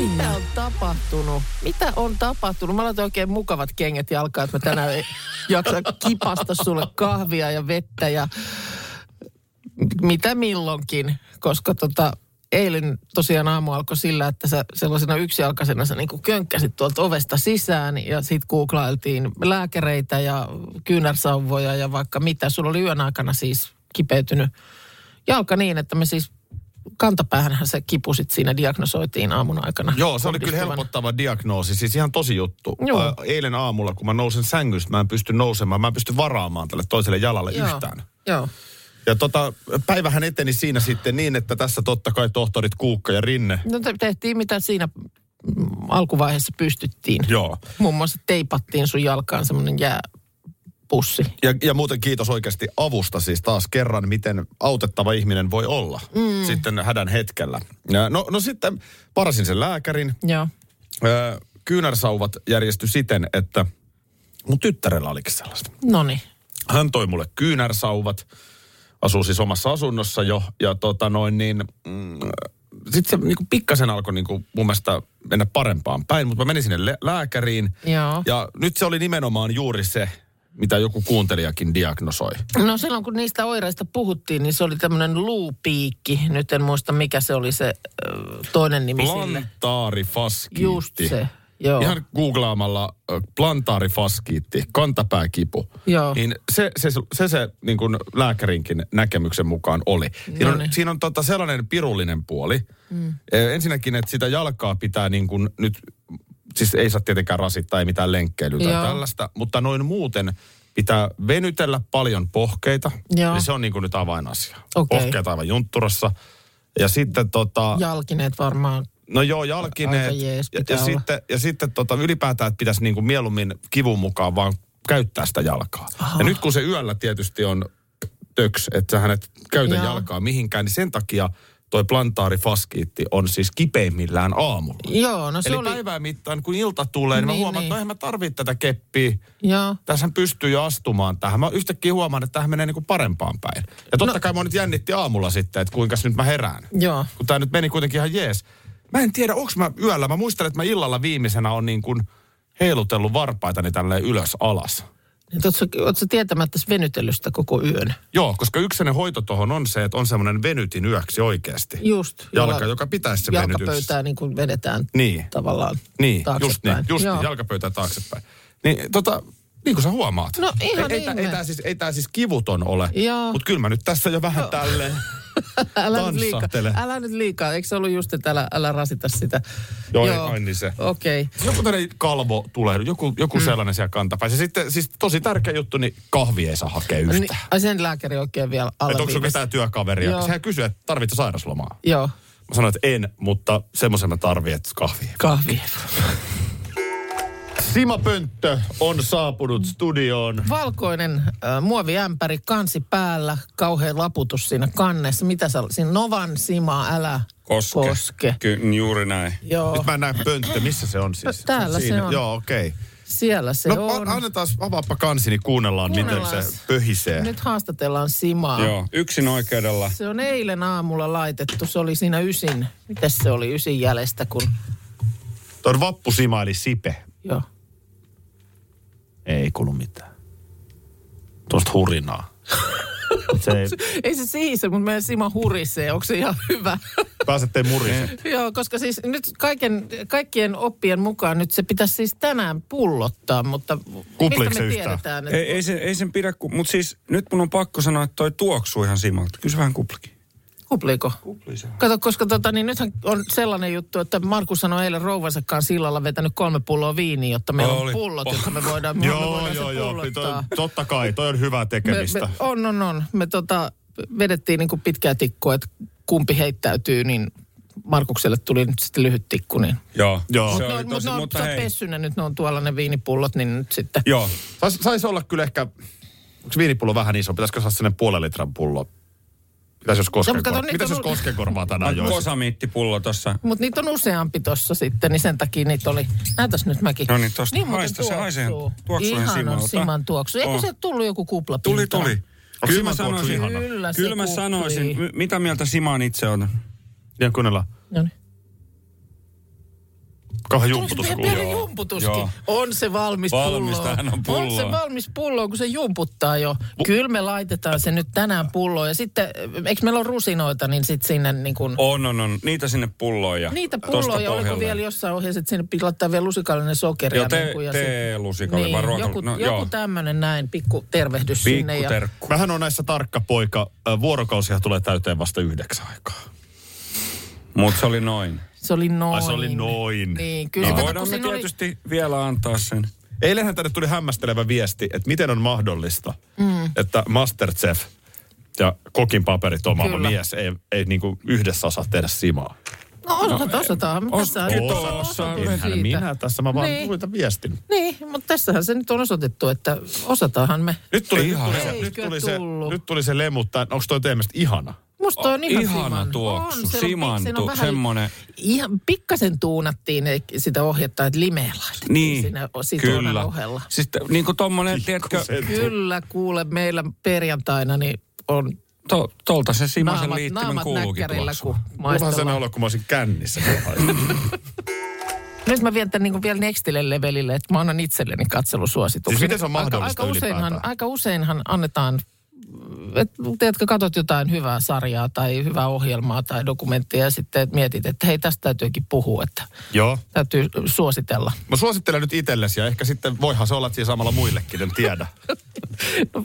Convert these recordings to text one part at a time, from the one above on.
Mitä on tapahtunut? Mitä on tapahtunut? Mä laitan oikein mukavat kengät jalkaan, että mä tänään ei jaksa kipasta sulle kahvia ja vettä ja mitä milloinkin. Koska tota, eilen tosiaan aamu alkoi sillä, että sä sellaisena yksijalkaisena sä niin könkkäsit tuolta ovesta sisään ja sit googlailtiin lääkäreitä ja kyynärsauvoja ja vaikka mitä. Sulla oli yön aikana siis kipeytynyt jalka niin, että me siis kantapäähänhän se kipu sit siinä diagnosoitiin aamun aikana. Joo, se oli kyllä helpottava diagnoosi. Siis ihan tosi juttu. Joo. Eilen aamulla, kun mä nousen sängystä, mä en pysty nousemaan. Mä en pysty varaamaan tälle toiselle jalalle Joo, yhtään. Joo. Ja tota, päivähän eteni siinä sitten niin, että tässä totta kai tohtorit Kuukka ja Rinne. No te- tehtiin mitä siinä mm, alkuvaiheessa pystyttiin. Joo. Muun muassa teipattiin sun jalkaan semmoinen jääpussi. Ja, ja muuten kiitos oikeasti avusta siis taas kerran, miten autettava ihminen voi olla mm. sitten hädän hetkellä. Ja No, no sitten parasin sen lääkärin. Joo. Ö, kyynärsauvat järjesty siten, että mun tyttärellä olikin sellaista. No niin. Hän toi mulle kyynärsauvat, asuu siis omassa asunnossa jo, ja tota noin niin, mm, sitten se niinku pikkasen alkoi niinku mun mielestä mennä parempaan päin, mutta mä menin sinne lä- lääkäriin, Joo. ja nyt se oli nimenomaan juuri se, mitä joku kuuntelijakin diagnosoi. No silloin kun niistä oireista puhuttiin, niin se oli tämmöinen luupiikki. Nyt en muista mikä se oli se toinen nimi sille. Plantaarifaskiitti. Just se. Joo. Ihan googlaamalla plantaarifaskiitti, kantapääkipu. Joo. Niin se se, se, se niin kuin lääkärinkin näkemyksen mukaan oli. Siinä on, Noniin. siinä on tota sellainen pirullinen puoli. Mm. Ensinnäkin, että sitä jalkaa pitää niin kuin nyt, siis ei saa tietenkään rasittaa, ei mitään lenkkeilyä tai Joo. tällaista, mutta noin muuten pitää venytellä paljon pohkeita. Joo. Niin se on niin kuin nyt avainasia. Okei. Pohkeet aivan juntturassa. Ja sitten tota... Jalkineet varmaan. No joo, jalkineet. Jees ja, ja, olla. sitten, ja sitten tota, ylipäätään, että pitäisi niinku mieluummin kivun mukaan vaan käyttää sitä jalkaa. Aha. Ja nyt kun se yöllä tietysti on töks, että sä hänet käytä jalkaa mihinkään, niin sen takia toi plantaarifaskiitti on siis kipeimmillään aamulla. Joo, no se Eli oli... päivän mittaan, kun ilta tulee, niin, mä Niin, huomaan, että niin. no eihän mä tarvitse tätä keppiä. Joo. Tässähän pystyy jo astumaan tähän. Mä yhtäkkiä huomaan, että tähän menee niinku parempaan päin. Ja totta no. kai mä nyt jännitti aamulla sitten, että kuinka nyt mä herään Joo. kun tämä nyt meni kuitenkin ihan jees. Mä en tiedä, onko mä yöllä, mä muistelen, että mä illalla viimeisenä on niin kuin heilutellut varpaitani tälleen ylös alas. Oletko, oletko tietämättä venytellyt sitä koko yön? Joo, koska yksinen hoito tuohon on se, että on semmoinen venytin yöksi oikeasti. Just. Jalka, jolla joka pitäisi se. Jalkapöytää niin kuin vedetään Niin. tavallaan Niin, just niin, just Joo. niin, jalkapöytä taaksepäin. Niin tota, niin kuin sä huomaat. No ihan ei, ei, tää- ihme. ei, tämä siis, ei tää siis kivuton ole, mutta kyllä mä nyt tässä jo vähän tälleen älä, nyt liikaa, älä nyt liikaa. Eikö se ollut just, että älä, älä rasita sitä? Joo, ei, ai niin se. Okei. Okay. Joku tämmöinen kalvo tulee, joku, joku mm. sellainen siellä kantapäin. Ja sitten siis tosi tärkeä juttu, niin kahvi ei saa hakea yhtään. Niin, ai sen lääkäri oikein vielä Että onko alleviivasi. ketään työkaveria? Joo. Sehän kysyy, että tarvitse sairaslomaa. Joo, Mä sanoin, että en, mutta semmoisen mä tarvitsen, että kahvi. kahvi. Sima Pönttö on saapunut studioon. Valkoinen äh, muoviämpäri, kansi päällä, kauhean laputus siinä kannessa. Mitä sä, siinä Novan Sima, älä Koske. koske. Ky- juuri näin. Joo, Nyt mä en näe Pönttö, missä se on siis? Täällä se on. Joo, okei. Okay. siellä se No on. annetaan, avaappa kansi, niin kuunnellaan, miten Kuunnellaan. se pöhisee. Nyt haastatellaan Simaa. Joo, yksin oikeudella. Se on eilen aamulla laitettu. Se oli siinä ysin. Mitäs se oli ysin jäljestä, kun... Tuo on vappusima eli sipe. Joo. Ei kuulu mitään. Tuosta hurinaa. Se ei, Ei se siise, mutta meidän Sima hurisee. Onko se ihan hyvä? pääsette muriseen. Joo, koska siis nyt kaiken, kaikkien oppien mukaan nyt se pitäisi siis tänään pullottaa, mutta Kupliiko mistä se me yhtään? tiedetään? Että... Ei, ei, sen, ei sen pidä, mutta siis nyt mun on pakko sanoa, että toi tuoksuu ihan simalta. Kyllä se vähän kuplikin. Kupliiko? Kupli se. Kato, koska tota, niin nythän on sellainen juttu, että Markus sanoi eilen rouvansa kanssa sillalla vetänyt kolme pulloa viiniä, jotta meillä on Oli. pullot, Oh. jotta me voidaan, me Joo, voidaan joo, se joo. pullottaa. Toi, totta kai, toi on hyvää Me, tekemistä. me, on, on, on. Me tota, vedettiin niin kuin pitkää tikkua, että kumpi heittäytyy, niin Markukselle tuli nyt sitten lyhyt tikku, niin... Joo. Joo. Se Mutta oli no, tosi, mut no, mutta sä oot hei. pessynen, nyt ne on tuolla ne viinipullot, niin nyt sitten... Joo. Sais, saisi olla kyllä ehkä, onko viinipullo vähän iso? Pitäisikö saada sellainen puolen litran pullo? Pitäisi jos No, koskenkorvaa. niitä Mitäs on jos koskenkorvaa tänään joisi? Kosamiittipullo tossa. Mutta niitä on useampi tossa sitten, niin sen takia niitä oli... Näytäs nyt mäkin. No niin, tosta muuten haista, se haisee tuoksuu. tuoksuinen Ihan on Simalta. Siman tuoksu. Eikö On. se tullut joku kupla Tuli, tuli. Kyllä mä sanoisin? Kyllä, kyllä mä sanoisin, mitä mieltä Siman itse on? Ja kuunnellaan. No niin. Kauhean Tuliko jumputus se kuuluu. pieni jumputuskin? Joo. On se valmis Valmistahan pulloon. on pulloon. On se valmis pulloon, kun se jumputtaa jo. Kyllä me laitetaan se nyt tänään pulloon. Ja sitten, eikö meillä ole rusinoita, niin sitten sinne niin kuin... On, on, on. Niitä sinne pulloon ja Niitä pulloja, oliko pohjalle. vielä jossain ohjeessa, että sinne pitää laittaa vielä lusikallinen sokeria. Joo, te- niin kuin, ja sit- teelusikalle vai ruoka- Joku, no, joku tämmöinen näin, pikku tervehdys sinne. Pikku Ja, terkku. Mähän on näissä tarkka poika. Ö, Vuorokausia tulee täyteen vasta yhdeksän aikaa. Mutta se oli noin. Se oli noin. Ai se oli noin. Niin, kyllä. Niin kato, voidaan me siinä oli- tietysti vielä antaa sen. Eilenhän tänne tuli hämmästelevä viesti, että miten on mahdollista, mm. että Masterchef ja kokin paperit omaava Kyllä. mies ei, ei niinku yhdessä osaa tehdä simaa. No osata, osataan. os- Tässä Osa-. Enhän minä tässä, mä vaan Niin. luin viestin. Niin, mutta tässähän se nyt on osoitettu, että osataanhan me. Nyt tuli, nyt Ihan. tuli, se, nyt tuli, se, nyt tuli se lemu, onko toi teidän ihana? Musta on ihan Ihana siman. tuoksu, On, siellä on- on vähän- semmonen- Ihan pikkasen tuunattiin sitä ohjetta, että limeä laitettiin Niin, siinä kyllä. ohella. Siis t- niin kuin tommonen, tiedätkö, Kyllä, kuule, meillä perjantaina niin on to, tolta se Simasen naamat, liittimen naamat kuuluukin näkkärillä, tuoksu. kun Mulla on vähän sellainen maistellaan. olo, kun mä olisin kännissä. Nyt mä vien tämän niin vielä nextille levelille, että mä annan itselleni katselusuosituksen. Siis miten se on mahdollista aika, aika, useinhan, ylipäätään? aika useinhan annetaan, että tiedätkö, katsot jotain hyvää sarjaa tai hyvää ohjelmaa tai dokumenttia ja sitten mietit, että hei, tästä täytyykin puhua, että Joo. täytyy suositella. Mä suosittelen nyt itsellesi ja ehkä sitten voihan se olla, että siinä samalla muillekin, en tiedä.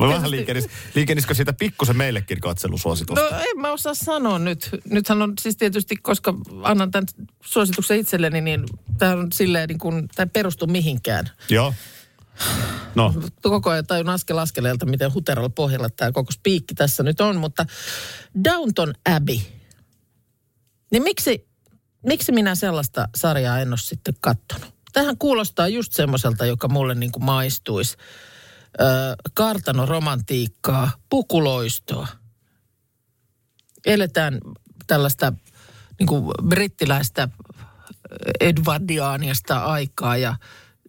Mä vähän liikenis, liikenisikö siitä pikkusen meillekin katselusuositusta? No en mä osaa sanoa nyt. Nythän on siis tietysti, koska annan tämän suosituksen itselleni, niin tämä on silleen niin kuin, tämä ei perustu mihinkään. Joo. No, Koko ajan tajun askel askeleelta, miten huteralla pohjalla tämä koko spiikki tässä nyt on, mutta Downton Abbey. Niin miksi, miksi minä sellaista sarjaa en ole sitten kattonut? Tähän kuulostaa just semmoiselta, joka mulle niin kuin maistuisi. Öö, kartanoromantiikkaa, pukuloistoa. Eletään tällaista niin kuin brittiläistä edvardiaaniasta aikaa ja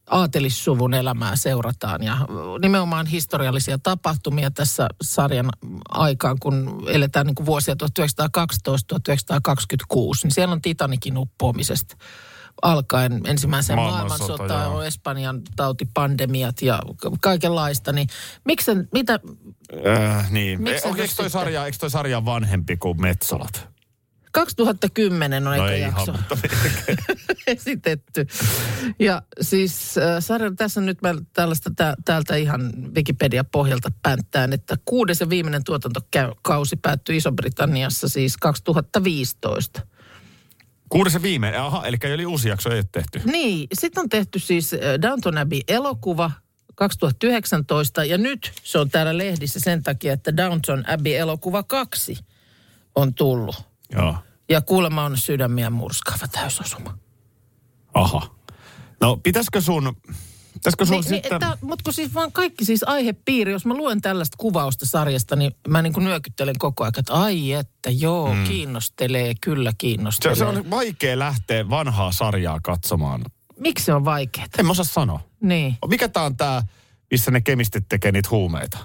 aatelissuvun elämää seurataan ja nimenomaan historiallisia tapahtumia tässä sarjan aikaan, kun eletään niin kuin vuosia 1912-1926, niin siellä on Titanikin uppoamisesta alkaen ensimmäisen Maailmansota, on Espanjan tautipandemiat ja kaikenlaista, niin miksi mitä, äh, niin. E, eikö, toi sarja, eikö toi sarja vanhempi kuin Metsolat? 2010 on No eka ei jakso. ihan, esitetty. Ja siis äh, sarja, tässä nyt mä tällaista tä, täältä ihan Wikipedia-pohjalta pänttään, että kuudes ja viimeinen tuotantokausi päättyi Iso-Britanniassa siis 2015. kuudes ja viimeinen. Aha, eli eli uusi jakso ei ole tehty. Niin, sitten on tehty siis äh, Downton Abbey-elokuva 2019 ja nyt se on täällä lehdissä sen takia, että Downton Abbey-elokuva 2 on tullut. Joo. Ja kuulemma on sydämiä murskaava täysosuma. Aha. No, pitäisikö sun... Pitäisikö sun Niin, niin, sitten... että, mutta kun siis vaan kaikki siis aihepiiri, jos mä luen tällaista kuvausta sarjasta, niin mä niin kuin nyökyttelen koko ajan, että ai että joo, mm. kiinnostelee, kyllä Se, kiinnostelee. se on vaikea lähteä vanhaa sarjaa katsomaan. Miksi se on vaikeaa? En mä osaa sanoa. Niin. Mikä tää on tää, missä ne kemistit tekee niitä huumeita?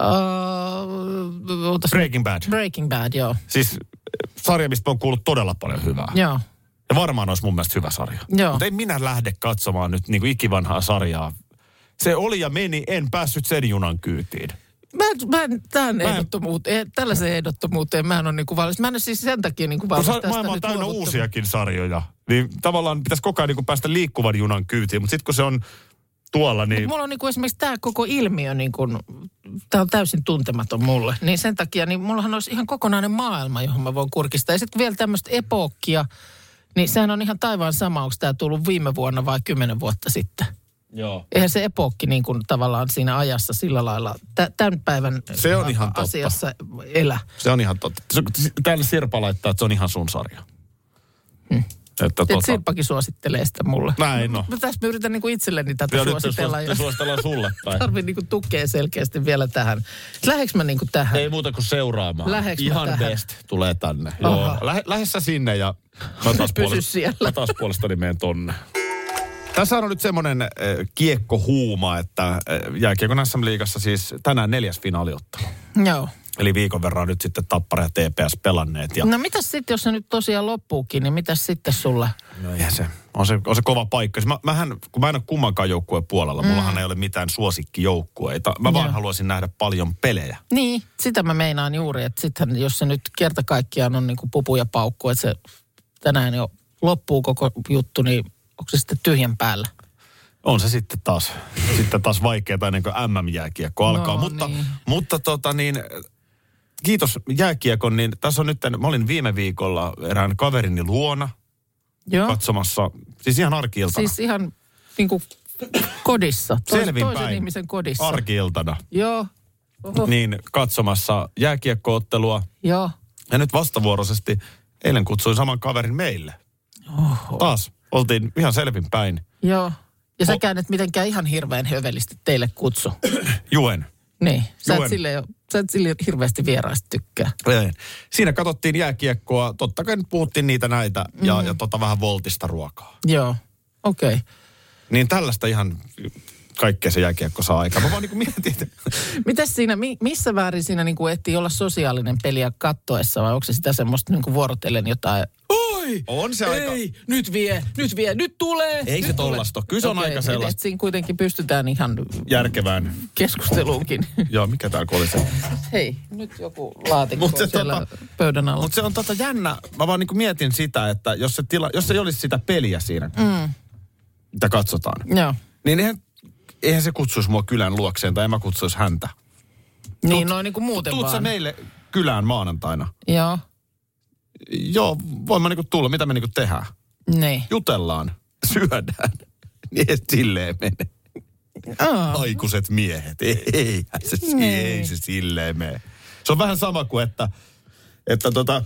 Uh, Breaking Bad. Breaking Bad, joo. Siis sarja, mistä mä oon kuullut todella paljon hyvää. Joo. Ja varmaan olisi mun mielestä hyvä sarja. Joo. Mutta en minä lähde katsomaan nyt niin kuin ikivanhaa sarjaa. Se oli ja meni, en päässyt sen junan kyytiin. Mä, en- mä en, tähän en- ehdottomuuteen, tällaiseen ehdottomuuteen mä en ole niin kuin valmis. Mä en ole siis sen takia niin kuin Kun valmis sa- tästä maailma on täynnä uusiakin sarjoja, niin tavallaan pitäisi koko ajan niin kuin päästä liikkuvan junan kyytiin. Mutta sitten kun se on tuolla, niin Mulla on niin kuin esimerkiksi tämä koko ilmiö, niin kuin, tämä on täysin tuntematon mulle. Niin sen takia, niin mullahan olisi ihan kokonainen maailma, johon mä voin kurkistaa. Ja sitten vielä tämmöistä epookkia, niin sehän on ihan taivaan sama, onko tämä tullut viime vuonna vai kymmenen vuotta sitten. Joo. Eihän se epokki niin kuin tavallaan siinä ajassa sillä lailla tä- tämän päivän Se on ihan totta. asiassa elä. Se on ihan totta. Täällä Sirpa laittaa, että se on ihan sun sarja. Että Et tota, Sirpakin suosittelee sitä mulle. Näin no. Mä tässä mä yritän niin kuin itselleni tätä Ja suositella. Ja suositellaan sulle päin. tarvii niin kuin tukea selkeästi vielä tähän. Läheks mä niin kuin tähän? Ei muuta kuin seuraamaan. Läheks Ihan tähän? best tulee tänne. Aha. Joo. Lähe, sä sinne ja mä taas, Pysy puolesta, siellä. mä taas puolestani menen tonne. Tässä on nyt semmoinen äh, kiekkohuuma, että äh, jääkiekon SM-liigassa siis tänään neljäs finaaliottelu. Joo. Eli viikon verran nyt sitten Tappara ja TPS pelanneet. Ja No mitäs sitten, jos se nyt tosiaan loppuukin, niin mitäs sitten sulle? No eihän se, on se, on se kova paikka. Siis Mä, mähän, kun mä en ole kummankaan joukkueen puolella, mm. mullahan ei ole mitään suosikkijoukkueita. Mä vaan Joo. haluaisin nähdä paljon pelejä. Niin, sitä mä meinaan juuri, että sittenhän jos se nyt kerta kaikkiaan on niin kuin pupu ja paukku, että se tänään jo loppuu koko juttu, niin onko se sitten tyhjän päällä? On se sitten taas, sitten taas vaikeaa ennen kuin MM-jääkiekko alkaa. No mutta, niin. mutta tota niin, kiitos jääkiekon, niin tässä on nyt, mä olin viime viikolla erään kaverini luona Joo. katsomassa, siis ihan arkiiltana. Siis ihan niin kuin kodissa, toisen, Selvinpäin. toisen ihmisen kodissa. Arkiiltana. Joo. Oho. Niin katsomassa jääkiekkoottelua. Joo. Ja nyt vastavuoroisesti eilen kutsuin saman kaverin meille. Oho. Taas oltiin ihan selvinpäin. Joo. Ja sä O- käynyt mitenkään ihan hirveän hövelisti teille kutsu. Juen. Niin. Sä Juen. et, sille, jo, sä et sille hirveästi vieraista tykkää. Ei. Siinä katsottiin jääkiekkoa. Totta kai nyt puhuttiin niitä näitä ja, ja tota vähän voltista ruokaa. Joo. Okei. Okay. Niin tällaista ihan kaikkea se jääkiekko saa aikaan. Mä vaan niin mietin, Mitäs siinä, mi, missä väärin siinä niin kuin ehtii olla sosiaalinen peliä kattoessa vai onko se sitä semmoista niin kuin vuorotellen jotain? Oi! On se aika- Ei, nyt vie, nyt vie, nyt tulee. Ei nyt se tollasta ole. Kyllä se on Okei, aika sellaista. et siinä kuitenkin pystytään ihan järkevään. keskusteluunkin. Joo, mikä tää oli se? Hei, nyt joku laatikko Mut se siellä tota- pöydän alla. Mutta se on tota jännä. Mä vaan niin mietin sitä, että jos, se tila, jos ei olisi sitä peliä siinä, mm. mitä katsotaan, Joo. niin eihän, eihän se kutsuisi mua kylän luokseen tai en mä kutsuisi häntä. Niin, noin niin kuin muuten Tuut vaan. meille kylään maanantaina? Joo, Joo, voin mä niinku tulla. Mitä me niinku tehdään? niin. Jutellaan, syödään. Niin et silleen mene. Aa, Aikuiset miehet. Ei, se, Niin. ei se silleen mene. Se on vähän sama kuin, että, että tota,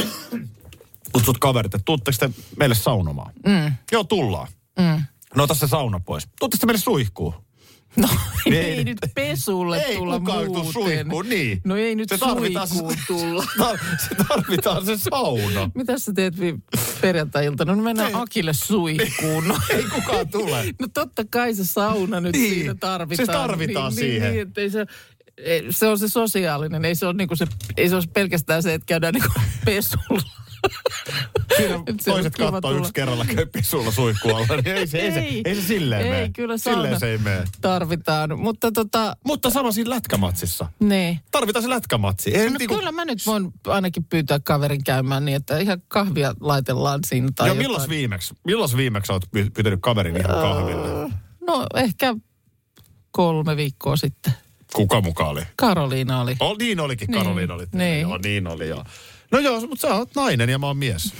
kutsut kaverit, että tuutteko te meille saunomaan? Mm. Joo, tullaan. Mm. No tässä sauna pois. Tuutteko te meille suihkuun? No Niin. ei nyt pesulle Ei tulla muuten. suihkuun, niin. No ei nyt Se suihkuun tulla. Se tarvitaan se sauna. Mitä sä teet vi- perjantai-iltana? No mennään Ei. Akille suihkuun. No, Ei kukaan tule. no totta kai se sauna nyt Niin, siinä tarvitaan. se tarvitaan niin, siihen. Niin, niin, se, ei, se on se sosiaalinen, ei se ole, niinku se, ei se ole pelkästään se, että käydään niinku pesulla. Siinä toiset katsoo tulla. yksi kerralla köppi sulla suihkualla, niin ei se, ei, se, ei se silleen ei, mene. kyllä Silleen se ei mene. tarvitaan. Mutta tota, Mutta sama siinä lätkämatsissa. niin. Tarvitaan se lätkämatsi. Ei No niinku- kyllä mä nyt voin ainakin pyytää kaverin käymään niin, että ihan kahvia laitellaan siinä tai Joo, jotain. milloin viimeksi? Milloin viimeksi olet py- pyytänyt kaverin ihan kahville? No ehkä kolme viikkoa sitten. Kuka mukaan oli? Karoliina oli. Oh, niin olikin, Niin, Karoliina oli. niin. Joo, niin oli joo. No joo, mutta sä oot nainen ja mä oon mies.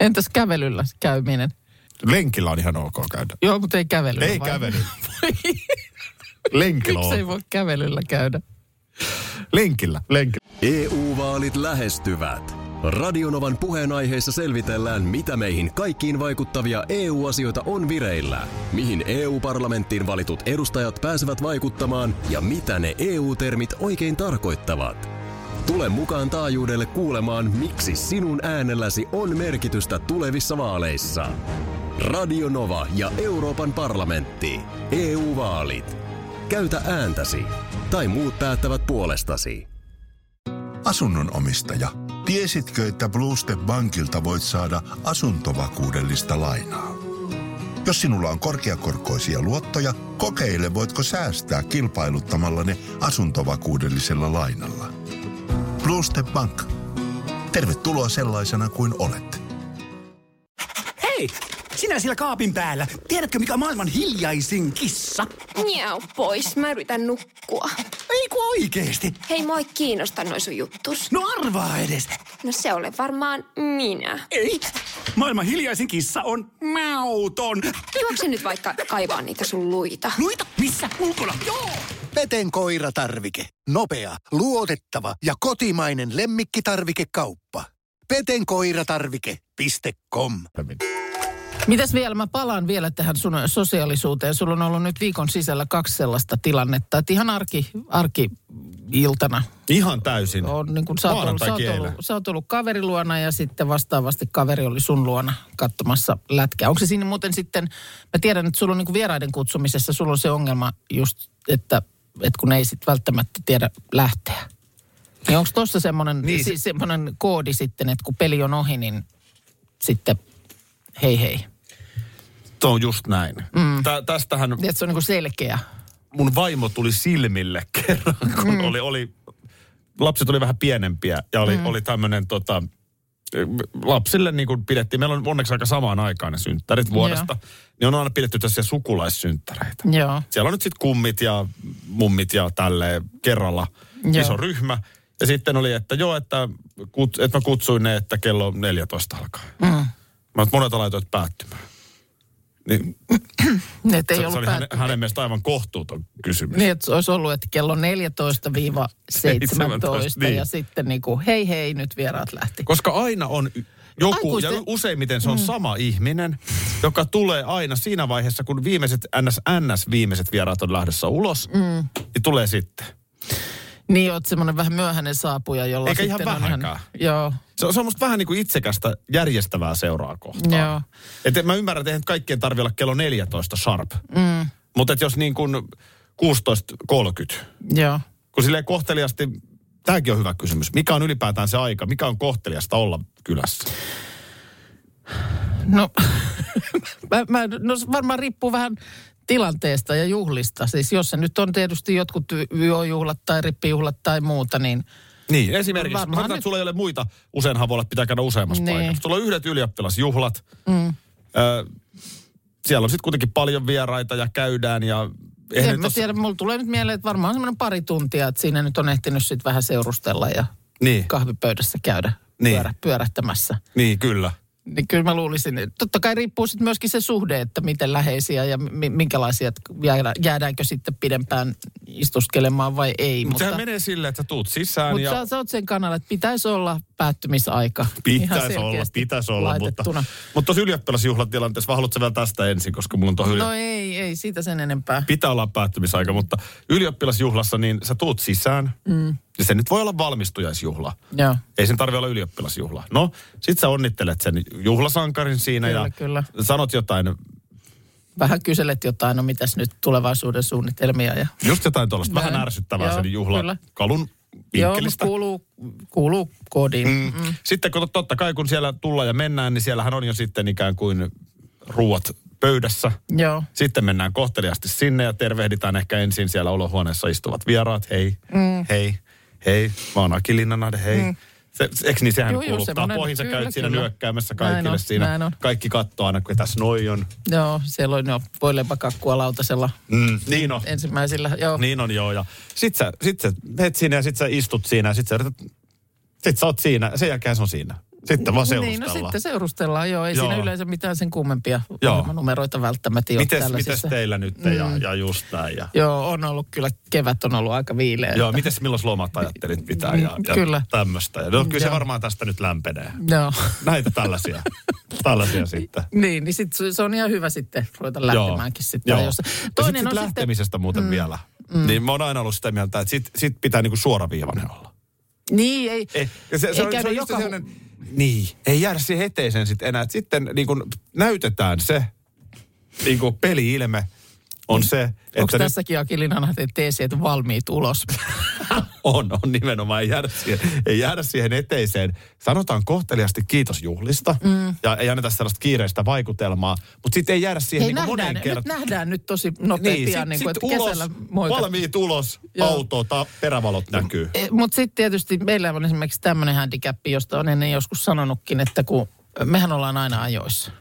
Entäs kävelyllä käyminen? Lenkillä on ihan ok käydä. Joo, mutta ei kävelyllä. Ei vai? kävelyllä. Lenkillä Miksi ei on. voi kävelyllä käydä? Lenkillä, lenkillä. EU-vaalit lähestyvät. Radionovan puheenaiheessa selvitellään, mitä meihin kaikkiin vaikuttavia EU-asioita on vireillä, mihin EU-parlamenttiin valitut edustajat pääsevät vaikuttamaan ja mitä ne EU-termit oikein tarkoittavat. Tule mukaan taajuudelle kuulemaan, miksi sinun äänelläsi on merkitystä tulevissa vaaleissa. Radio Nova ja Euroopan parlamentti. EU-vaalit. Käytä ääntäsi. Tai muut päättävät puolestasi. Asunnon omistaja, tiesitkö, että Bluestep Bankilta voit saada asuntovakuudellista lainaa? Jos sinulla on korkeakorkoisia luottoja, kokeile voitko säästää kilpailuttamalla ne asuntovakuudellisella lainalla. Bluestep Bank. Tervetuloa sellaisena kuin olet. Hei! Sinä siellä kaapin päällä. Tiedätkö, mikä on maailman hiljaisin kissa? Miau pois, mä yritän nukkua. Ei kun oikeesti. Hei, moi kiinnosta noin sun juttus. No arvaa edes. No se ole varmaan minä. Ei. Maailman hiljaisin kissa on mauton. Juokse nyt vaikka kaivaa niitä sun luita. Luita? Missä? Ulkona? Joo. Peten koiratarvike. Nopea, luotettava ja kotimainen lemmikkitarvikekauppa. Petenkoiratarvike.com Mitäs vielä? Mä palaan vielä tähän sun sosiaalisuuteen. Sulla on ollut nyt viikon sisällä kaksi sellaista tilannetta, että ihan arki, arki-iltana Ihan täysin. on niin kuin sä, oot ollut, sä, oot ollut, sä oot ollut kaveriluona ja sitten vastaavasti kaveri oli sun luona katsomassa lätkää. Onko se siinä muuten sitten, mä tiedän, että sulla on niin vieraiden kutsumisessa, sulla on se ongelma just, että, että kun ei sitten välttämättä tiedä lähteä. Niin onko tuossa semmoinen, Niin, niin, siis semmoinen koodi sitten, että kun peli on ohi, niin sitten hei hei. Se on just näin. Mm. Tä, tästähän Että se on niin kuin selkeä. mun vaimo tuli silmille kerran, kun mm. oli, oli, lapset oli vähän pienempiä ja oli, mm. oli tämmöinen tota, lapsille niin kuin pidettiin, meillä on onneksi aika samaan aikaan ne synttärit vuodesta, niin on aina pidetty tässä sukulaissynttäreitä. Joo. Siellä on nyt sitten kummit ja mummit ja tälleen kerralla Joo. iso ryhmä. Ja sitten oli, että joo, että, kut, että mä kutsuin ne, että kello 14 alkaa. Mm. Mä monet laitoit päättymään. Niin, Ne, et ei se, se ollut oli hänen, hänen mielestä aivan kohtuuton kysymys. Niin, että se olisi ollut, että kello 14-17 niin. ja sitten niin kuin, hei hei, nyt vieraat lähti. Koska aina on joku, Aikuisten- ja useimmiten se on mm. sama ihminen, joka tulee aina siinä vaiheessa, kun viimeiset NS, NS viimeiset vieraat on lähdössä ulos, mm. niin tulee sitten. Niin, oot semmoinen vähän myöhäinen saapuja, jolla Eikä ihan sitten on vähänkään. Joo, Se on, se on musta vähän niin kuin itsekästä järjestävää seuraa kohtaan. joo. Et mä ymmärrän, että eihän kaikkien tarvi olla kello 14 sharp. Mm. Mutta jos niin kuin 16.30, Joo. kun silleen kohteliasti, tämäkin on hyvä kysymys. Mikä on ylipäätään se aika? Mikä on kohteliasta olla kylässä? No, mä, mä, no varmaan riippuu vähän tilanteesta ja juhlista. Siis jos se nyt on tietysti jotkut yöjuhlat tai rippijuhlat tai muuta, niin Niin, esimerkiksi. Varmaan Mä sanotaan, nyt- että sulla ei ole muita. Useinhan voi olla, pitää käydä useammassa Niin. paikassa. Sulla on yhdet ylioppilasjuhlat. Mm. Ö, siellä on sitten kuitenkin paljon vieraita ja käydään ja... en mä ole- tiedä, mulla tulee nyt mieleen, että varmaan semmoinen pari tuntia, että siinä nyt on ehtinyt sitten vähän seurustella ja Niin, kahvipöydässä käydä Niin. pyörä, pyörähtämässä. niin, kyllä. Niin kyllä mä luulisin, että totta kai riippuu sitten myöskin se suhde, että miten läheisiä ja mi- minkälaisia, että jäädä, jäädäänkö sitten pidempään istuskelemaan vai ei. Mutta Mutta, sehän menee silleen, että sä tuut sisään mutta ja... sä, sä oot sen kannalla, että pitäisi olla päättymisaika. Ihan Pitäisi olla, pitäisi olla, mutta, laitettuna. mutta tuossa ylioppilasjuhlatilanteessa, vaan haluatko vielä tästä ensin, koska mulla on tuohon No ei, ei siitä sen enempää. pitää olla päättymisaika, mutta ylioppilasjuhlassa niin sä tuut sisään, mm. ja se nyt voi olla valmistujaisjuhla. Joo. Ei sen tarvi olla ylioppilasjuhla. No, sit sä onnittelet sen juhlasankarin siinä Kyllä, ja kyllä. sanot jotain, Vähän kyselet jotain, no mitäs nyt tulevaisuuden suunnitelmia. Ja... just jotain tuollaista vähän ärsyttävää sen juhlakalun Joo, vinkkelistä. kuuluu, kuuluu koodiin. Mm. Sitten kun totta kai kun siellä tullaan ja mennään, niin siellähän on jo sitten ikään kuin ruuat pöydässä. Joo. Sitten mennään kohteliasti sinne ja tervehditään ehkä ensin siellä olohuoneessa istuvat vieraat. Hei, mm. hei, hei, mä oon Aki Linnanahde, hei. Mm. Se, se- eikö niin sehän juu, kuuluttaa? sä kyllä, käyt siinä kyllä. nyökkäämässä Näin kaikille on, siinä. näin on. Kaikki katsoo aina, kun tässä noi on. Joo, siellä on jo voileipäkakkua lautasella Mm, niin on. ensimmäisillä. Joo. Niin on joo. Ja sit sä, sit sä meet sinne ja sit sä istut siinä ja sit sä yrität, sit sä oot siinä. Sen jälkeen se on siinä. Sitten vaan Niin, seurustellaan. no sitten seurustellaan, joo. Ei Joo. siinä yleensä mitään sen kummempia Joo. numeroita välttämättä ole mites, mites teillä nyt mm. ja, ja just näin. Ja, Joo, on ollut kyllä, kevät on ollut aika viileä. Joo, mites milloin lomat ajattelit pitää ja, ja Kyllä. tämmöistä. Ja no, kyllä se Joo. varmaan tästä nyt lämpenee. Joo. Näitä tällaisia. tällaisia sitten. Niin, niin sit se- se on ihan hyvä sitten ruveta lähtemäänkin sitten. Joo. Jos... Ja sit, Toinen sit on sitten, lähtemisestä muuten mm. vielä. Mm. Niin mä oon aina ollut sitä mieltä, että sit, sit pitää niinku suoraviivainen olla. niin ei, Ei, ja se, se, Ei on, se on just joka- sellainen, niin, ei jäädä siihen eteiseen sitten enää. Sitten niin kun näytetään se niin kun peli-ilme on se, onko että nyt tässäkin Akilin teesi, että valmiit ulos? on, on nimenomaan, ei jäädä siihen, ei jäädä siihen eteiseen. Sanotaan kohteliasti kiitos juhlista mm. ja ei anneta sellaista kiireistä vaikutelmaa, mutta sitten ei jäädä siihen Hei, niin nähdään, moneen nyt kertaan. nähdään nyt tosi nopea Niin, pian, sit, niin sit kuin, että ulos, kesällä valmiit ulos, Joo. auto, ta, perävalot näkyy. Mutta sitten tietysti meillä on esimerkiksi tämmöinen handicap, josta on ennen joskus sanonutkin, että kun mehän ollaan aina ajoissa.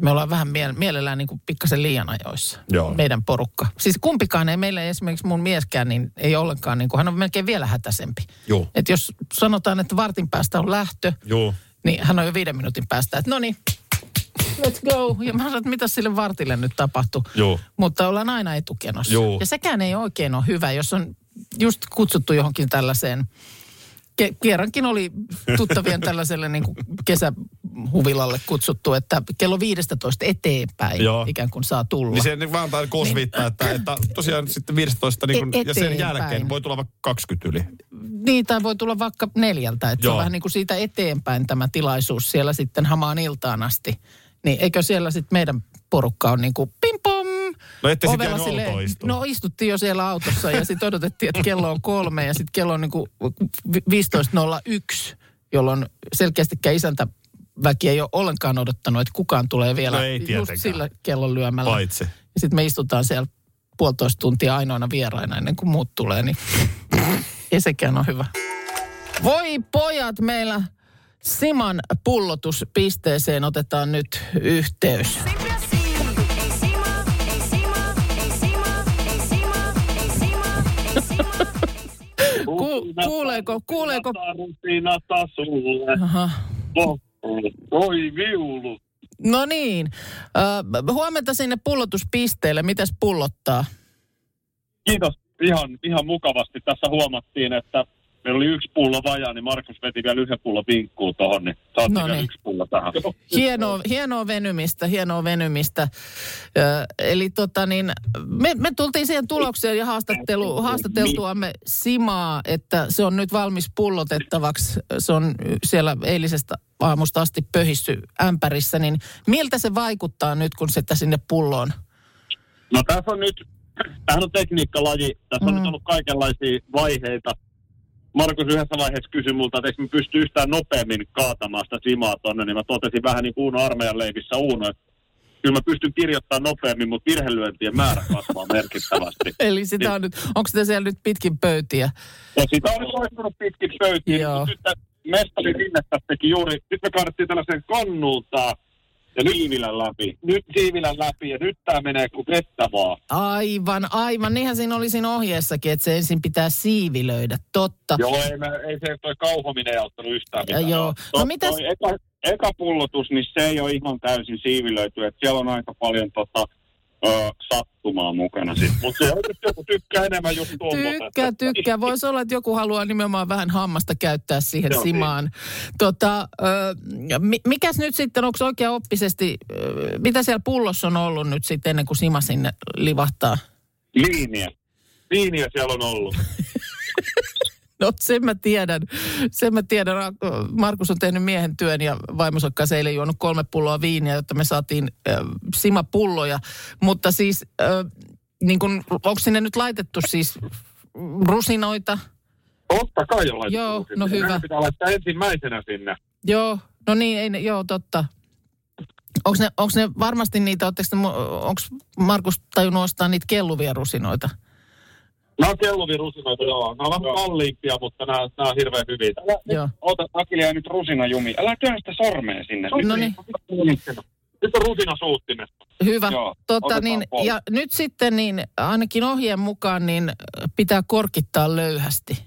Me ollaan vähän mie- mielellään niin kuin pikkasen liian ajoissa. Joo. Meidän porukka. Siis kumpikaan ei meille esimerkiksi mun mieskään, niin ei ollenkaan, niin kuin, hän on melkein vielä hätäisempi. Joo. Et jos sanotaan, että vartin päästä on lähtö, Joo. niin hän on jo viiden minuutin päästä, että no niin, let's go. Ja mä sanoin, että mitä sille vartille nyt tapahtui. Joo. Mutta ollaan aina etukenossa. Joo. Ja sekään ei oikein ole hyvä, jos on just kutsuttu johonkin tällaiseen. Ke- kerrankin oli tuttavien tällaiselle niin kuin kesähuvilalle kutsuttu, että kello 15 eteenpäin Joo. ikään kuin saa tulla. Niin se niin vähän tai kosvittaa, että, että tosiaan sitten 15 niin kuin, ja sen jälkeen voi tulla vaikka 20 yli. Niin, tai voi tulla vaikka neljältä. Että se on Joo. vähän niin kuin siitä eteenpäin tämä tilaisuus siellä sitten hamaan iltaan asti. Niin eikö siellä sitten meidän porukka on niin kuin pim pom. No ette sitten silleen-. No istuttiin jo siellä autossa ja sitten odotettiin, että kello on kolme ja sitten kello on niin kuin 15.01, jolloin selkeästikään isäntä väki ei ole ollenkaan odottanut, että kukaan tulee vielä No ei just sillä kellon lyömällä. Paitsi. Ja sitten me istutaan siellä puolitoista tuntia ainoana vieraina ennen kuin muut tulee, niin ei sekään ole hyvä. Voi pojat, meillä Siman pullotuspisteeseen otetaan nyt yhteys. Ku, kuuleeko, kuuleeko? Rusinata sulle. Aha. Oi viulu. No niin, äh, huomenta sinne pullotuspisteelle. Mitäs pullottaa? Kiitos. Ihan, ihan mukavasti. Tässä huomattiin, että meillä oli yksi pullo vajaa, niin Markus veti vielä yhden pullon vinkkuun tuohon, niin saatiin No niin. yksi pullo tähän. Hienoa, hienoa venymistä, hienoa venymistä. Ö, eli tota niin, me, me tultiin siihen tulokseen ja haastattelu, haastateltuamme Simaa, että se on nyt valmis pullotettavaksi. Se on siellä eilisestä aamusta asti pöhissy ämpärissä, niin miltä se vaikuttaa nyt, kun se sinne pulloon? No tässä on nyt, tämähän on tekniikkalaji, tässä on Mm. nyt ollut kaikenlaisia vaiheita. Markus yhdessä vaiheessa kysyi multa, että eikö me pysty yhtään nopeammin kaatamaan sitä simaa tonne, niin mä totesin vähän niin kuin Uuno armeijan leivissä Uuno, että kyllä mä pystyn kirjoittamaan nopeammin, mutta virhelyöntien määrä kasvaa merkittävästi. Eli sitä on nyt, onko sitä siellä nyt pitkin pöytiä? Ja sitä on nyt pitkin pöytiin, Joo. mutta nyt mestari teki juuri, nyt me kaadettiin tällaisen kannulta ja nyt siivilän läpi. Nyt siivilän läpi ja nyt tää menee kuin vettä vaan. Aivan, aivan. Niinhän siinä oli siinä ohjeessakin, että se ensin pitää siivilöidä. Totta. Joo, ei, mä, ei se toi kauhominen ei auttanut yhtään mitään. Joo. To- No mitäs- toi Eka, eka pullotus, niin se ei ole ihan täysin siivilöity. Että siellä on aika paljon tota, ö, sattumaa mukana sit. Mutta se joku tykkää enemmän just tuommoisesta. Tykkää, tykkää. Voisi olla, että joku haluaa nimenomaan vähän hammasta käyttää siihen Joo, simaan. Tota, ö, mi- mikäs nyt sitten, onko oikea oppisesti, mitä siellä pullossa on ollut nyt sitten ennen kuin sima sinne livahtaa? Liiniä. Liiniä siellä on ollut. No sen mä tiedän. Sen mä tiedän. Markus on tehnyt miehen työn ja vaimonsa kanssa eilen juonut kolme pulloa viiniä, jotta me saatiin äh, simapulloja. Mutta siis, äh, niin kun, onko sinne nyt laitettu siis rusinoita? Totta kai on laitettu Joo, sinne. no hyvä. Meidän pitää laittaa ensimmäisenä sinne. Joo, no niin, ei, ne- joo, totta. Onko ne, onks ne varmasti niitä, onko Markus tajunnut ostaa niitä kelluvia rusinoita? Nämä on kelluvia rusinoita, joo. Nämä on vähän kalliimpia, mutta nämä, nämä on hirveän hyviä. Älä, Joo. nyt, ota, Akili jäi nyt rusina jumi. Älä työnnä sitä sormea sinne. No niin. Nyt on rusina suuttimessa. Hyvä. Joo, tota, niin, pois. ja nyt sitten niin ainakin ohjeen mukaan niin pitää korkittaa löyhästi.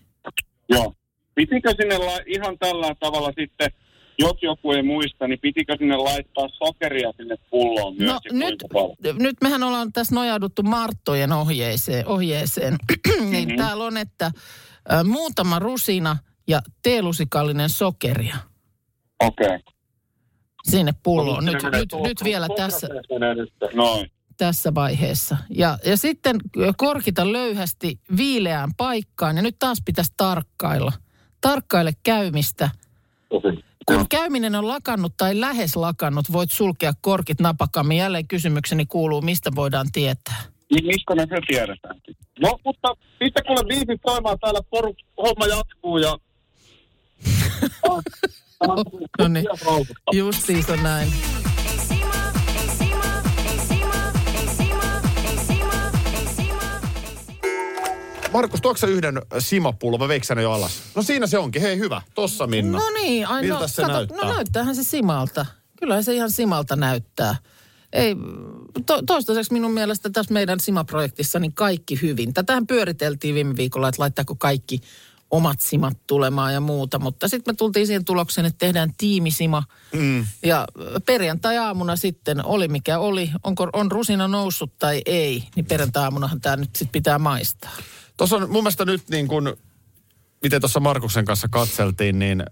Joo. Pitikö sinne la- ihan tällä tavalla sitten, jos joku ei muista, niin pitikö sinne laittaa sokeria sinne pulloon myös? No nyt, nyt mehän ollaan tässä nojauduttu Marttojen ohjeeseen. ohjeeseen. niin Mhm. täällä on, että ä, muutama rusina ja teelusikallinen sokeria Okei. Okay. sinne pulloon. No, Nyt, nyt, tuohon- nyt vielä tässä, nyt. Noin. tässä vaiheessa. Ja, ja sitten korkita löyhästi viileään paikkaan. Ja nyt taas pitäisi tarkkailla. Tarkkaile käymistä. Tosi. Kun käyminen on lakannut tai lähes lakannut, voit sulkea korkit napakammin. Jälleen kysymykseni kuuluu, mistä voidaan tietää. Niin mistä me se tiedetään? No, mutta sitten kuule biisit soimaan täällä poruk, homma jatkuu ja... No niin, justiis on näin. Markus, tuoksa yhden simapullon, vai veikö jo alas? No siinä se onkin, hei hyvä, tossa Minna. No niin, ai no, Miltä se näyttää? no näyttäähän se simalta. Kyllä se ihan simalta näyttää. ei, to, toistaiseksi minun mielestä tässä meidän Sima-projektissa niin kaikki hyvin. Tätähän pyöriteltiin viime viikolla, että laittaako kaikki omat simat tulemaan ja muuta, mutta sitten me tultiin siihen tulokseen, että tehdään tiimisima. Mm. Ja perjantai-aamuna sitten oli mikä oli, onko, on rusina noussut tai ei, niin perjantai-aamunahan tämä nyt sitten pitää maistaa. Tuossa on mun mielestä nyt niin kuin, miten tuossa Markuksen kanssa katseltiin, niin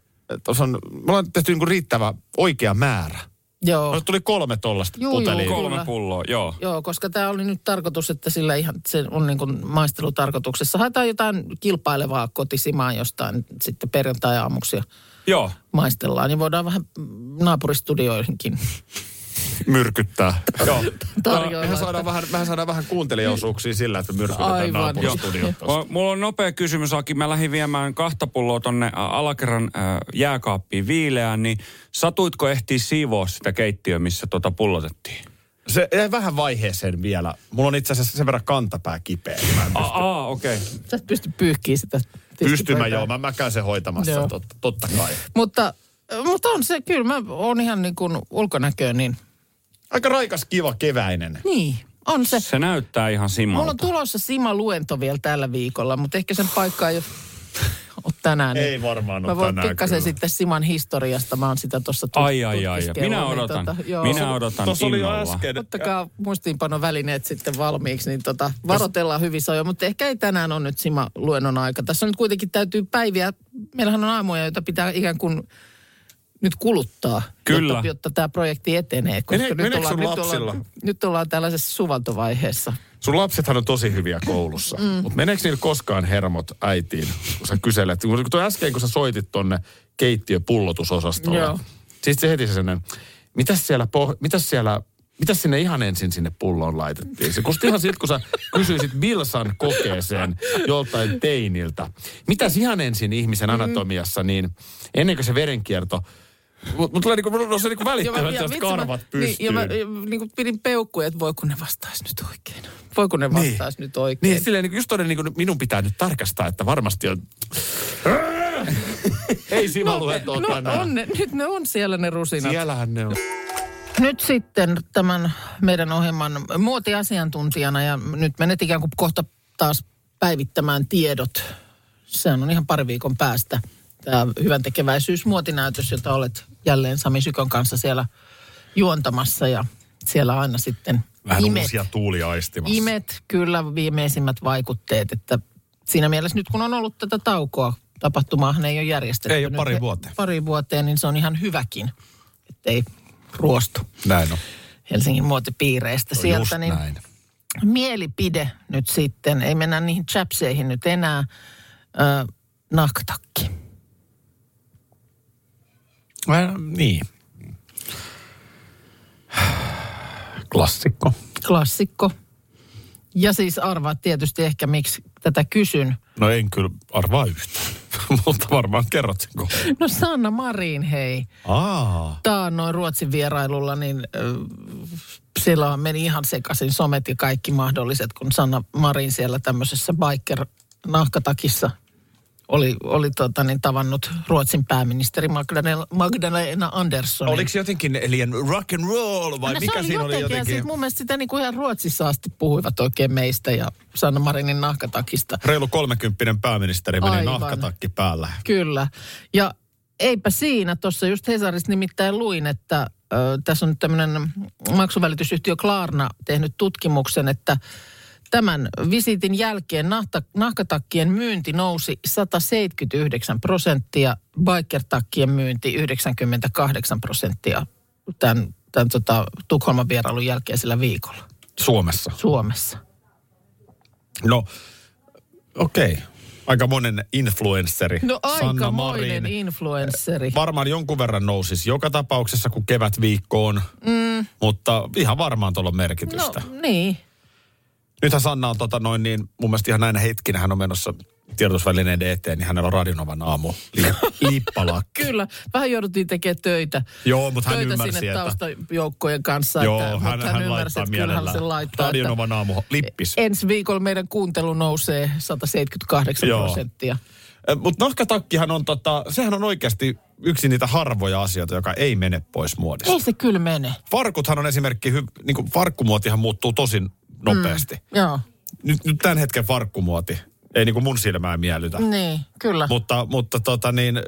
tuossa on, me ollaan tehty niin kuin riittävä oikea määrä. Joo. No, tuli kolme tollasta Juu, juu, putelia. kolme. Kolme pulloa, joo. Joo, koska tämä oli nyt tarkoitus, että sillä ihan se on niin kuin maistelutarkoituksessa. Haetaan jotain kilpailevaa kotisimaa jostain sitten perjantai-aamuksi ja Joo. maistellaan. Niin voidaan vähän naapuristudioihinkin Myrkyttää. Joo. tarjoilla. Mehän saadaan, vähän, mehän saadaan vähän kuuntelijaosuuksia sillä, että myrkytetään Aivan. naapuristudiot Mulla on nopea kysymys, Aki. Mä lähdin viemään kahta pulloa tonne alakerran ä, jääkaappiin viileään, niin satuitko ehtiä siivoa sitä keittiöä, missä tota pullotettiin? Se jäi vähän vaiheeseen vielä. Mulla on itse asiassa sen verran kantapää kipeä. niin Aa, okei. Okay. Sä et pysty pyyhkiä sitä. pystyn mä tiskipöytää. joo, mä, mä käyn sen hoitamassa, Joo. totta, totta kai. Mutta, mutta on se, kyllä mä oon ihan niin kuin ulkonäköön, niin Aika raikas, kiva, keväinen. niin, on se. Se näyttää ihan Mulla on tulossa Sima-luento vielä tällä viikolla, mutta ehkä sen paikka ei ole ole tänään. niin Ei varmaan Mä ole voin tänään pikkasen sitten Siman historiasta. Mä oon sitä tuossa tut- Ai, ai, ai. Minä niin odotan. tota, joo. Minä odotan Tuossa oli jo innolla. äsken. Ottakaa muistiinpanovälineet sitten valmiiksi, niin tota, varoitellaan hyvissä ajoin. Mutta ehkä ei tänään on nyt Sima-luennon aika. Tässä on nyt kuitenkin täytyy päiviä. Meillähän on aamuja, joita pitää ikään kuin nyt kuluttaa, Kyllä. jotta, jotta tämä projekti etenee. Koska Mene- nyt, ollaan, nyt, ollaan, nyt ollaan tällaisessa suvantovaiheessa. Sun lapsethan on tosi hyviä koulussa. Mm. Mutta meneekö niillä koskaan hermot äitiin, kun sä kyselet? Kun tuo äsken, kun sä soitit tonne keittiöpullotusosastolle. Joo. Siis se heti se sellainen, mitäs siellä, poh- mitäs siellä Mitäs sinne ihan ensin sinne pulloon laitettiin? Se kusti ihan siltä, kun sä kysyisit Bilsan kokeeseen joltain teiniltä. Mitäs ihan ensin ihmisen anatomiassa, niin ennen kuin se verenkierto mutta tulee niinku, on se niinku Ja mä- välittömästi ja jos karvat mä, pystyyn. Niin, ja mä ja niin kuin pidin peukkuja, että voi kun ne vastaisi nyt oikein. Voi kun ne vastaisi nyt oikein. Niin, silleen niin just todella niin minun pitää nyt tarkastaa, että varmasti on... Ei Simo luento no, on ne, nyt ne on siellä ne rusinat. Siellähän ne on. Nyt sitten tämän meidän ohjelman muotiasiantuntijana ja nyt menet ikään kuin kohta taas päivittämään tiedot. Se on ihan pari viikon päästä tämä hyvän tekeväisyysmuotinäytös, jota olet jälleen Sami Sykon kanssa siellä juontamassa ja siellä aina sitten Vähän imet, uusia tuulia aistimassa. imet kyllä viimeisimmät vaikutteet, että siinä mielessä nyt kun on ollut tätä taukoa, tapahtumaahan ei ole järjestetty. Ei ole pari vuoteen. Pari vuoteen, niin se on ihan hyväkin, ettei ruostu. Näin on. Helsingin muotipiireistä No sieltä, niin näin. mielipide nyt sitten, ei mennä niihin chapseihin nyt enää, ö, nahkatakki. Äh, niin. Klassikko. Klassikko. Ja siis arvaat tietysti ehkä, miksi tätä kysyn. No en kyllä arvaa yhtään, mutta varmaan kerrot sen kohdan. No Sanna Marin, hei. Aa. Taannoin Ruotsin vierailulla, niin ö, siellä meni ihan sekaisin somet ja kaikki mahdolliset, kun Sanna Marin siellä tämmöisessä biker-nahkatakissa oli, oli tota, niin, tavannut Ruotsin pääministeri Magdalena, Magdalena Andersson. Oliko se jotenkin liian rock and roll vai no, mikä oli siinä oli jotenkin, ja jotenkin? sit mun mielestä sitä niin kuin ihan Ruotsissa asti puhuivat oikein meistä ja Sanna Marinin nahkatakista. Reilu kolmekymppinen pääministeri meni Aivan. nahkatakki päällä. Kyllä. Ja eipä siinä, tuossa just Hesarissa nimittäin luin, että ö, tässä on nyt tämmöinen maksuvälitysyhtiö Klarna tehnyt tutkimuksen, että tämän visiitin jälkeen nahta, nahkatakkien myynti nousi 179 prosenttia, bikertakkien myynti 98 prosenttia tämän, tämän tota, Tukholman vierailun jälkeisellä viikolla Suomessa. Suomessa. No, okei. Okay. Aika monen influensseri. No aikamoinen Marin. influensseri. Varmaan jonkun verran nousisi joka tapauksessa, kun kevätviikko on. Mm. Mutta ihan varmaan tuolla on merkitystä. No niin. Nythän Sanna on tota noin niin, mun mielestä ihan näinä hetkinä hän on menossa tiedotusvälineiden eteen, niin hänellä on Radionovan aamu li- lippalakki. Kyllä, vähän jouduttiin tekemään töitä. Joo, mutta hän töitä ymmärsi, sinne että... taustajoukkojen kanssa. Joo, että, hän, mutta hän, ymmärsi, että kyllähän se laittaa. Radionovan aamu lippis. Ensi viikolla meidän kuuntelu nousee 178 Joo. prosenttia. Mutta nahkatakkihan on tota, sehän on oikeasti yksi niitä harvoja asioita, joka ei mene pois muodista. Ei se kyllä mene. Farkuthan on esimerkki, hy- niin kuin farkkumuotihan muuttuu tosi nopeasti. Mm. Joo, Nyt, nyt tämän hetken farkkumuoti ei niin kuin mun silmään miellytä. Mm. niin, kyllä. Mutta, mutta tota niin,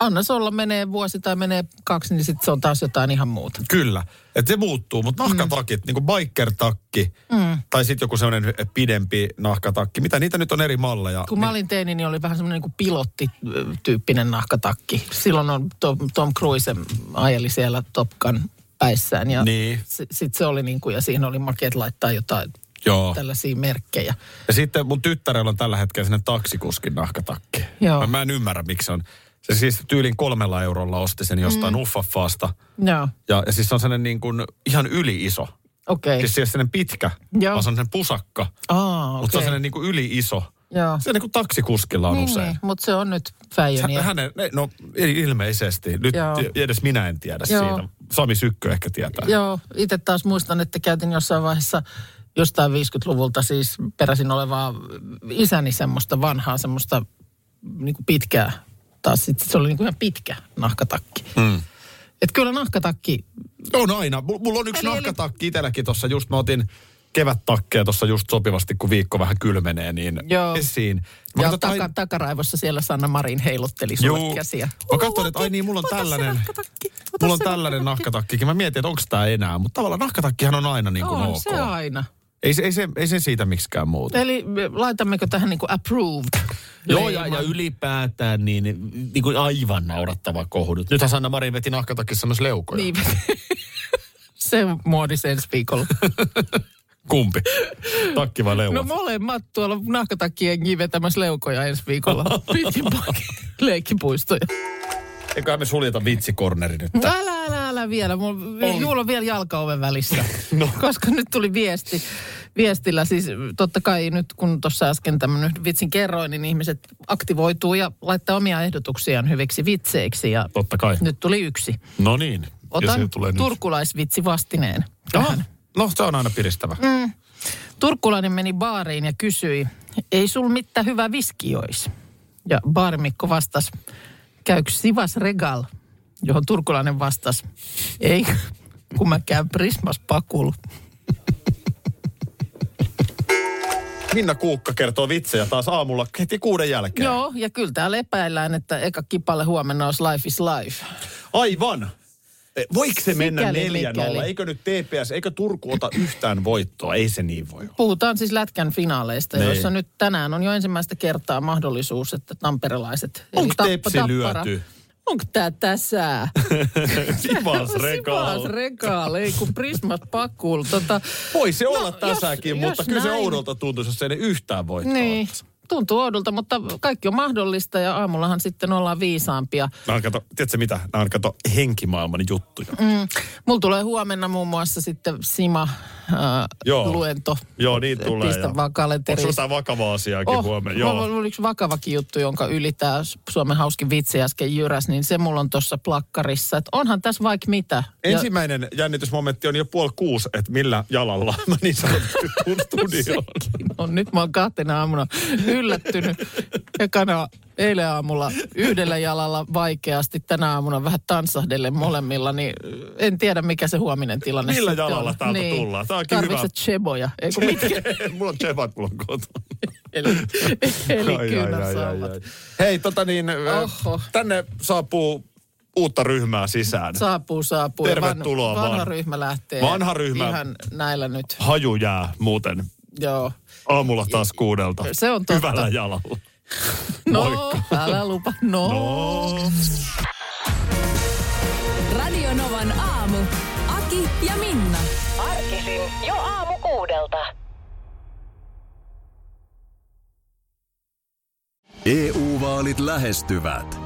Anna se olla, menee vuosi tai menee kaksi, niin sitten se on taas jotain ihan muuta. kyllä, että se muuttuu. Mutta nahkatakit, mm. niin kuin biker-takki, mm. tai sitten joku sellainen pidempi nahkatakki. Mitä niitä nyt on eri malleja? Kun mä olin teini, niin oli vähän semmoinen niin pilottityyppinen nahkatakki. Silloin on Tom, Tom Cruise ajeli siellä Top Gun päissään. Ja Niin. Sitten se oli niin kuin, ja siihen oli makeet laittaa jotain Joo. tällaisia merkkejä. Ja sitten mun tyttärellä on tällä hetkellä sinne taksikuskin nahkatakki. Joo. Mä, mä en ymmärrä, miksi on. Se siis tyylin kolmella eurolla osti sen jostain mm. uffaffaasta. Joo, Ja, ja siis se on sellainen niin kuin ihan yli iso. okei. Siis se ole sellainen pitkä, Joo. vaan se on sellainen pusakka. Aa, Mutta se on sellainen niin kuin yli iso. Joo. Se niin kuin taksikuskilla on Niin, usein. niin, mutta se on nyt Fäijöniä. Hä- Hänen, ne- no ei- ilmeisesti. Nyt Joo. edes minä en tiedä Joo. siitä. Sami Sykkö ehkä tietää. Joo, itse taas muistan, että käytin jossain vaiheessa jostain 50-luvulta siis peräisin olevaa isäni semmoista vanhaa, semmoista niin kuin pitkää, taas sit se oli niin kuin ihan pitkä nahkatakki. Mm. Et kyllä nahkatakki, On aina. Mulla on yksi Eli- eli- nahkatakki itselläkin tuossa just. Mä otin kevättakkeja tuossa just sopivasti, kun viikko vähän kylmenee, niin Joo. esiin. Mä ja katsoin, taka, ai- takaraivossa siellä Sanna Marin heilutteli sulle käsiä. Mä katsoin, että ai niin, mulla on Ota tällainen. nahkatakki, ota Mulla on tällainen nahkatakkikin. Mä mietin, että onko tämä enää. Mutta tavallaan nahkatakkihan on aina niin kuin On ok. se aina. Ei, se, ei, se, ei se siitä miksikään muuta. Eli laitammeko tähän niin kuin approved? Joo, ja, ja ylipäätään niin, niin kuin aivan naurattava kohu. nyt. Nythän Sanna Marin veti nahkatakissa myös leukoja. Niin. se muodis ensi viikolla. Kumpi? Takki vai leuat? No molemmat tuolla nahkatakkien vetämässä leukoja ensi viikolla. Pitkin leikkipuistoja. Eiköhän me suljeta vitsikorneri nyt. Älä, älä, älä vielä. Mulla On. Vielä jalkaoven välissä. No. Koska nyt tuli viesti. Viestillä siis totta kai nyt kun tuossa äsken tämmöinen vitsin kerroin, niin ihmiset aktivoituu ja laittaa omia ehdotuksiaan hyviksi vitseiksi. Ja Totta kai. nyt tuli yksi. No niin. Otan tulee nyt. turkulaisvitsi vastineen. Aha. tähän. No, se on aina piristävä. Mm. Turkkulainen meni baariin ja kysyi, ei sul mitään hyvä viski ois? Ja baarimikko vastasi, käykö Sivas Regal? Johon turkulainen vastasi, ei, kun mä käyn Prismas Pakul. Minna Kuukka kertoo vitsejä taas aamulla heti kuuden jälkeen. Joo, ja kyllä täällä epäillään, että eka kipalle huomenna olisi Life is Life. Aivan. Voiko se mennä Sikäli 4 0 mikäli. Eikö nyt TPS, eikö Turku ota yhtään voittoa? Ei se niin voi olla. Puhutaan siis Lätkän finaaleista, Niin. joissa nyt tänään on jo ensimmäistä kertaa mahdollisuus, että tamperelaiset... Onko tepsi Tappara- lyöty? Onko tää tässä? Sivas Regal. Sivas Regal, ei kun Prismat Pakul. Tota, Voi se olla No, tässäkin, jos- mutta jos kyllä se oudolta tuntuisi, jos ei ne yhtään voittoa niin, ottaisi. Tuntuu oudolta, mutta kaikki on mahdollista ja aamullahan sitten ollaan viisaampia. Nämä on, kato, tiedätkö mitä? Nämä on, kato, henkimaailman juttuja. Mm. Mulla tulee huomenna muun muassa sitten Sima-luento. Joo, niin tulee. Pistä ja- vaan Onko kalenteriin. jotain vakavaa asiaakin Oh, huomenna? mulla Joo. on yksi vakavakin juttu, jonka yli tämä Suomen hauskin vitsi äsken jyräs, niin se mulla on tuossa plakkarissa. Että onhan tässä vaikka mitä. Ja- Ensimmäinen jännitysmomentti on jo puoli kuusi, että millä jalalla mä niin sanotusti tuun studioon. No, nyt mä oon kahtena aamuna yllättynyt. Ekana eilen aamulla yhdellä jalalla vaikeasti, tänä aamuna vähän tanssahdelle molemmilla, niin en tiedä mikä se huominen tilanne Millä sitten jalalla on. täältä niin. tullaan? Tää onkin hyvä. Cheboja, ei kun mitkä? mulla on tsevat, mulla on kotona. eli eli Ai, ai, ai, ai, ai. Hei, tota niin, Oho. tänne saapuu uutta ryhmää sisään. Saapuu, saapuu. Tervetuloa van, vanha vaan. ryhmä lähtee. Vanha ryhmä. Ihan näillä nyt, Haju jää muuten joo. aamulla taas kuudelta. Se on totta. Hyvällä jalalla. No, Moikka. älä lupa. No. No. Radio Novan aamu. Aki ja Minna. Arkisin jo aamu kuudelta. EU-vaalit lähestyvät.